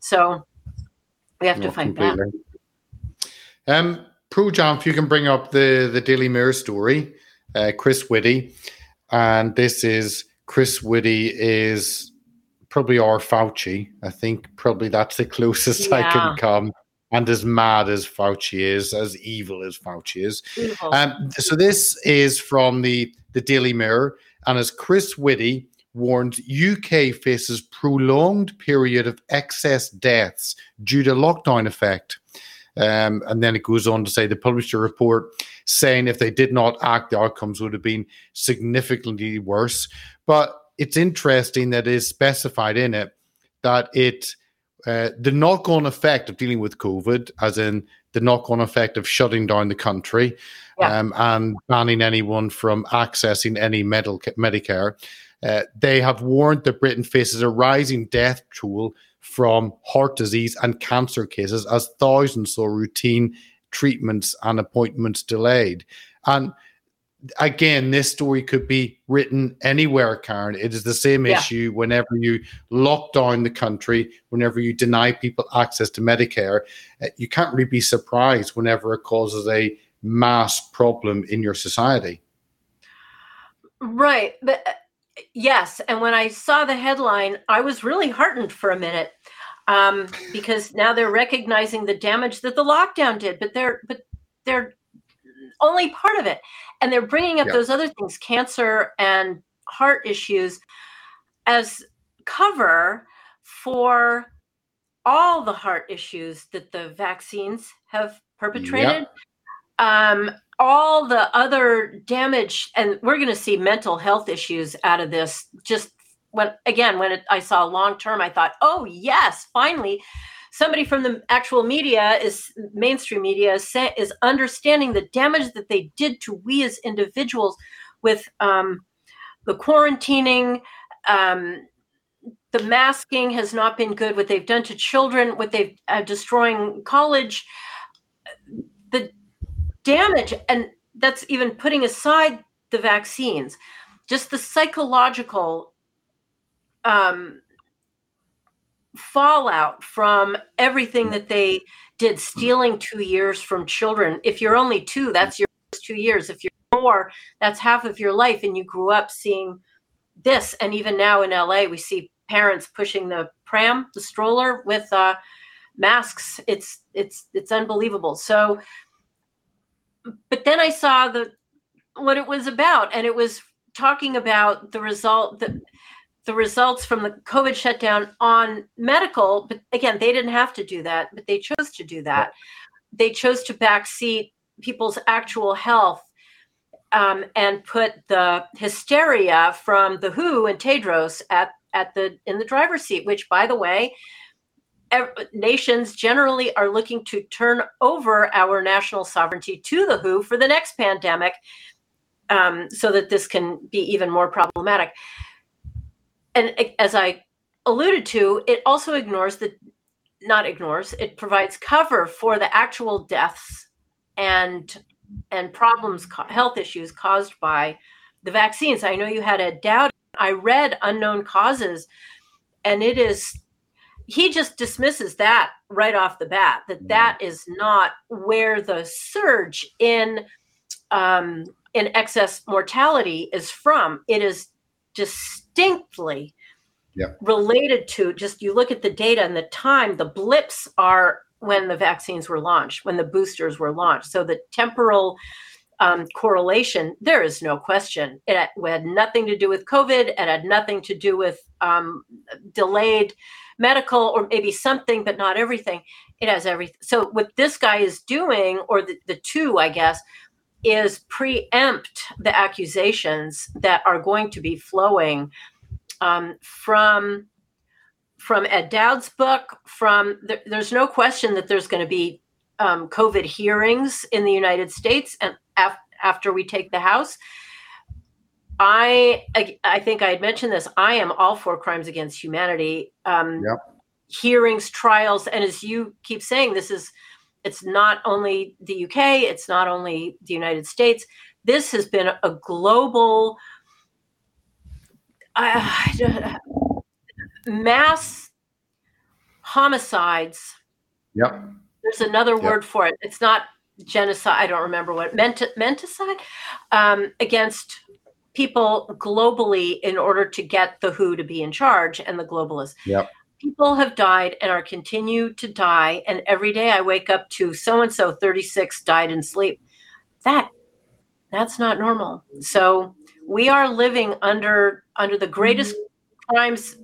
Speaker 3: So we have to fight completely.
Speaker 2: back. Um Prue John, if you can bring up the the daily mirror story uh, chris whitty. And this is chris whitty is probably our fauci. I think probably that's the closest yeah. i can come and as mad as Fauci is, as evil as Fauci is. Um, so this is from the the Daily Mirror, and as Chris Whitty warned, UK faces prolonged period of excess deaths due to lockdown effect. Um, and then it goes on to say the published a report saying if they did not act, the outcomes would have been significantly worse. But it's interesting that it is specified in it that it uh, the knock on effect of dealing with COVID, as in the knock on effect of shutting down the country yeah. um, and banning anyone from accessing any medical Medicare, uh, they have warned that Britain faces a rising death toll from heart disease and cancer cases as thousands saw routine treatments and appointments delayed. And again, this story could be written anywhere, Karen. It is the same yeah. issue whenever you lock down the country, whenever you deny people access to Medicare. Uh, you can't really be surprised whenever it causes a mass problem in your society.
Speaker 3: Right. But uh, yes. And when I saw the headline, I was really heartened for a minute. Um, because now they're recognizing the damage that the lockdown did, but they're but they're only part of it and they're bringing up yeah. those other things cancer and heart issues as cover for all the heart issues that the vaccines have perpetrated yep. um, all the other damage and we're going to see mental health issues out of this just when again when it, i saw long term i thought oh yes finally somebody from the actual media is mainstream media is, is understanding the damage that they did to we as individuals with um, the quarantining um, the masking has not been good what they've done to children what they've uh, destroying college. The damage and that's even putting aside the vaccines just the psychological um, fallout from everything that they did stealing two years from children. If you're only two that's your two years. If you're more that's half of your life. And you grew up seeing this. And even now in la we see parents pushing the pram the stroller with uh, masks. It's it's it's unbelievable. So but then i saw the what it was about. And it was talking about the result that the results from the COVID shutdown on medical, but again, they didn't have to do that, but they chose to do that. They chose to backseat people's actual health um, and put the hysteria from the WHO and Tedros at at the in the driver's seat. Which, by the way, ev- nations generally are looking to turn over our national sovereignty to the WHO for the next pandemic, um, so that this can be even more problematic and as I alluded to, it also ignores the not ignores it provides cover for the actual deaths and and problems health issues caused by the vaccines. I know you had a doubt. I read unknown causes and it is he just dismisses that right off the bat that mm-hmm. that is not where the surge in um, in excess mortality is from. It is distinctly
Speaker 2: yeah.
Speaker 3: related to just you look at the data and the time, the blips are when the vaccines were launched, when the boosters were launched. So the temporal um, correlation, there is no question. It had, nothing to do with COVID. It had nothing to do with um, delayed medical or maybe something, but not everything. It has everything. So what this guy is doing, or the, the two, I guess, is preempt the accusations that are going to be flowing um, from from Ed Dowd's book. From there's no question that there's going to be um, COVID hearings in the United States, and af- after we take the House. I, I think I had mentioned this. I am all for crimes against humanity. Um,
Speaker 2: yep.
Speaker 3: Hearings, trials, and as you keep saying, this is it's not only the UK, it's not only the United States. This has been a global uh, mass homicides.
Speaker 2: Yep.
Speaker 3: There's another
Speaker 2: Yep.
Speaker 3: word for it. It's not genocide. I don't remember what ment- menticide um, against people globally in order to get the WHO to be in charge and the globalists.
Speaker 2: Yep.
Speaker 3: People have died and are continue to die. And every day I wake up to so and so 36 died in sleep. That that's not normal. So we are living under under the greatest crimes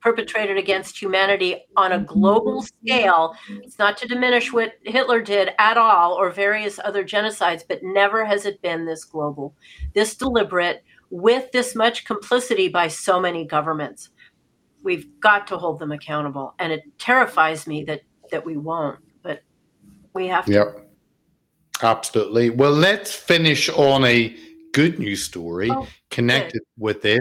Speaker 3: perpetrated against humanity on a global mm-hmm. scale. It's not to diminish what Hitler did at all or various other genocides, but never has it been this global, this deliberate, with this much complicity by so many governments. We've got to hold them accountable. And it terrifies me that that we won't, but we have to.
Speaker 2: Yep. Absolutely. Well, let's finish on a good news story
Speaker 3: Oh,
Speaker 2: connected with this.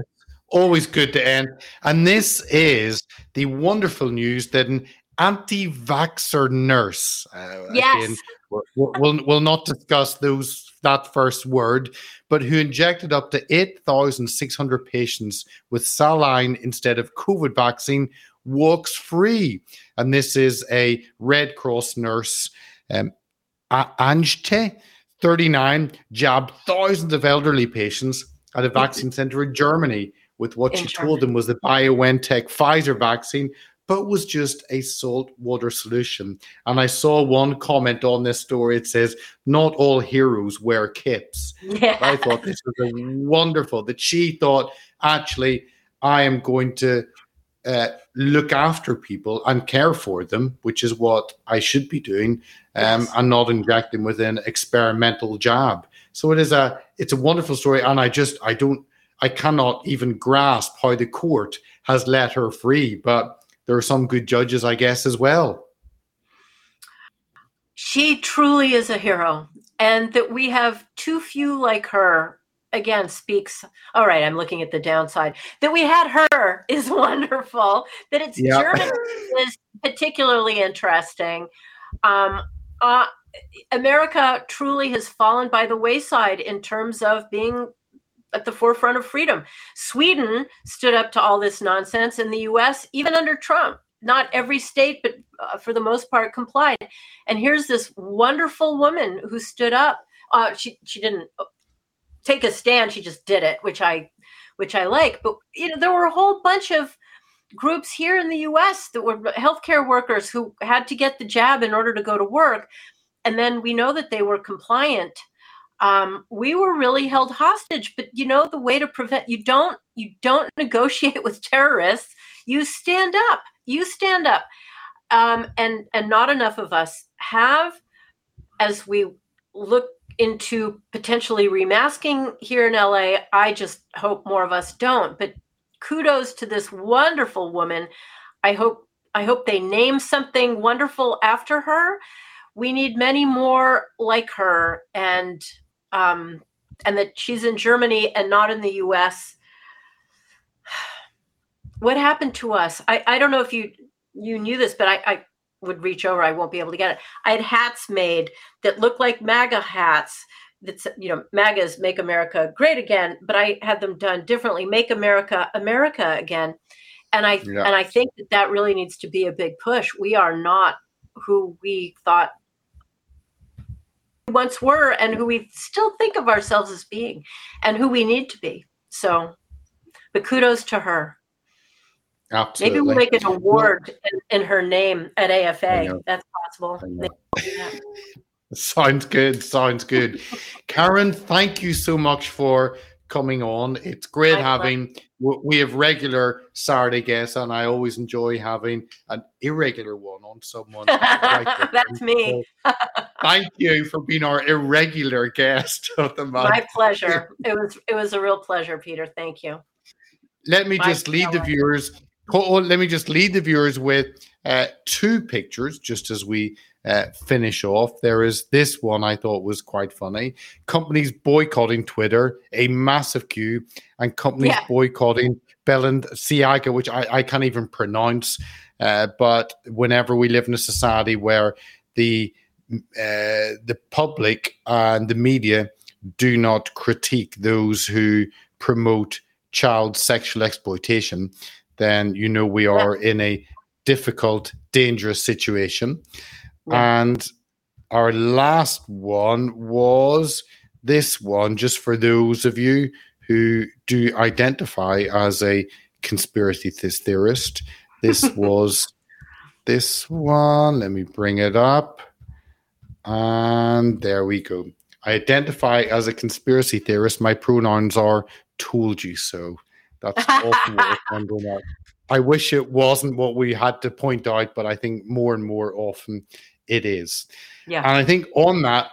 Speaker 2: Always good to end. And this is the wonderful news that an anti vaxxer nurse, uh,
Speaker 3: Yes.
Speaker 2: again, we'll, we'll, we'll not discuss those that first word, but who injected up to 8,600 patients with saline instead of COVID vaccine walks free. And this is a Red Cross nurse, um, Antje, 39, jabbed thousands of elderly patients at a vaccine center in Germany with what
Speaker 3: In
Speaker 2: she told them was the BioNTech Pfizer vaccine, but was just a salt water solution. And I saw one comment on this story. It says, Not all heroes wear kips.
Speaker 3: Yeah.
Speaker 2: I thought this was a wonderful that she thought actually I am going to uh, look after people and care for them, which is what I should be doing, um,
Speaker 3: Yes.
Speaker 2: and not inject them with an experimental jab. So it is a it's a wonderful story, and I just I don't I cannot even grasp how the court has let her free, but there are some good judges, I guess, as well.
Speaker 3: She truly is a hero. And that we have too few like her, again, speaks. All right, I'm looking at the downside. That we had her is wonderful. That it's
Speaker 2: Yeah.
Speaker 3: German is particularly interesting. Um, uh, America truly has fallen by the wayside in terms of being at the forefront of freedom. Sweden stood up to all this nonsense, and the US, even under Trump, not every state, but uh, for the most part, complied. And here's this wonderful woman who stood up. Uh, she she didn't take a stand; she just did it, which I which I like. But you know, there were a whole bunch of groups here in the U.S. that were healthcare workers who had to get the jab in order to go to work, and then we know that they were compliant. Um, we were really held hostage. But you know, the way to prevent you don't you don't negotiate with terrorists. You stand up. You stand up um, and and not enough of us have as we look into potentially remasking here in LA I just hope more of us don't but kudos to this wonderful woman I hope I hope they name something wonderful after her we need many more like her and um and that she's in Germany and not in the US what happened to us I I don't know if you you knew this, but I, I would reach over. I won't be able to get it. I had hats made that looked like MAGA hats. That's you know, MAGA's "Make America Great Again," but I had them done differently. "Make America America Again," and I
Speaker 2: Yeah.
Speaker 3: and I think that that really needs to be a big push. We are not who we thought once were, and who we still think of ourselves as being, and who we need to be. So, but kudos to her.
Speaker 2: Absolutely.
Speaker 3: Maybe we'll make an award in, in her name at AFA. That's possible.
Speaker 2: Sounds good. Sounds good. Karen, thank you so much for coming on. It's great
Speaker 3: My
Speaker 2: having, w- we have regular Saturday guests, and I always enjoy having an irregular one on someone. like.
Speaker 3: That's me.
Speaker 2: So thank you for being our irregular guest of the month.
Speaker 3: My pleasure. It was it was a real pleasure, Peter. Thank you.
Speaker 2: let me
Speaker 3: My
Speaker 2: just lead the viewers. oh, let me just lead the viewers with uh, two pictures, just as we uh, finish off. There is this one I thought was quite funny. Companies boycotting Twitter, a massive queue, and companies
Speaker 3: Yeah.
Speaker 2: boycotting Balenciaga, which I, I can't even pronounce. Uh, but whenever we live in a society where the uh, the public and the media do not critique those who promote child sexual exploitation, then you know we are in a difficult, dangerous situation. Yeah. And our last one was this one, just for those of you who do identify as a conspiracy theorist. This was this one. Let me bring it up. And there we go. I identify as a conspiracy theorist. My pronouns are told you so. That's often what I wish it wasn't what we had to point out, but I think more and more often it is. Yeah. And I think on that,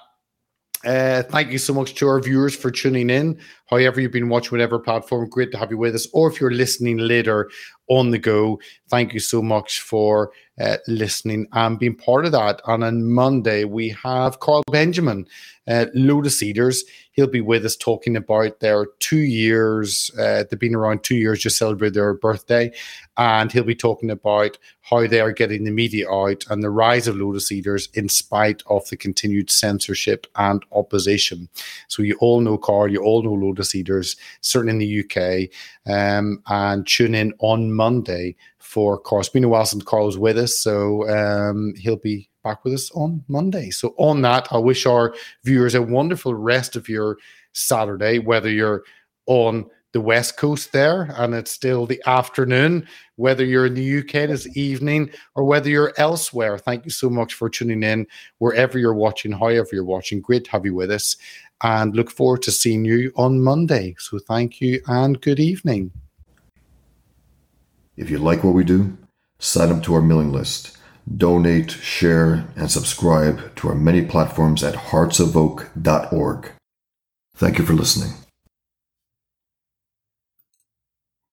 Speaker 2: uh, thank you so much to our viewers for tuning in. However, you've been watching whatever platform, great to have you with us. Or if you're listening later on the go, thank you so much for uh, listening and being part of that. And on Monday, we have Carl Benjamin, uh, Lotus Eaters. He'll be with us talking about their two years, uh, they've been around two years, just celebrated their birthday. And he'll be talking about how they are getting the media out and the rise of Lotus Eaters in spite of the continued censorship and opposition. So you all know Carl, you all know Lotus Eaters, certainly in the UK. Um, and tune in on Monday for Carl. It's been a while since Carl was with us, so um, he'll be back with us on Monday. So, on that, I wish our viewers a wonderful rest of your Saturday, whether you're on the West Coast there and it's still the afternoon, whether you're in the UK it's evening, or whether you're elsewhere. Thank you so much for tuning in wherever you're watching, however you're watching. Great to have you with us and look forward to seeing you on Monday. So, thank you and good evening.
Speaker 1: If you like what we do, sign up to our mailing list donate, share, and subscribe to our many platforms at heartsofoak.org. Thank you for listening.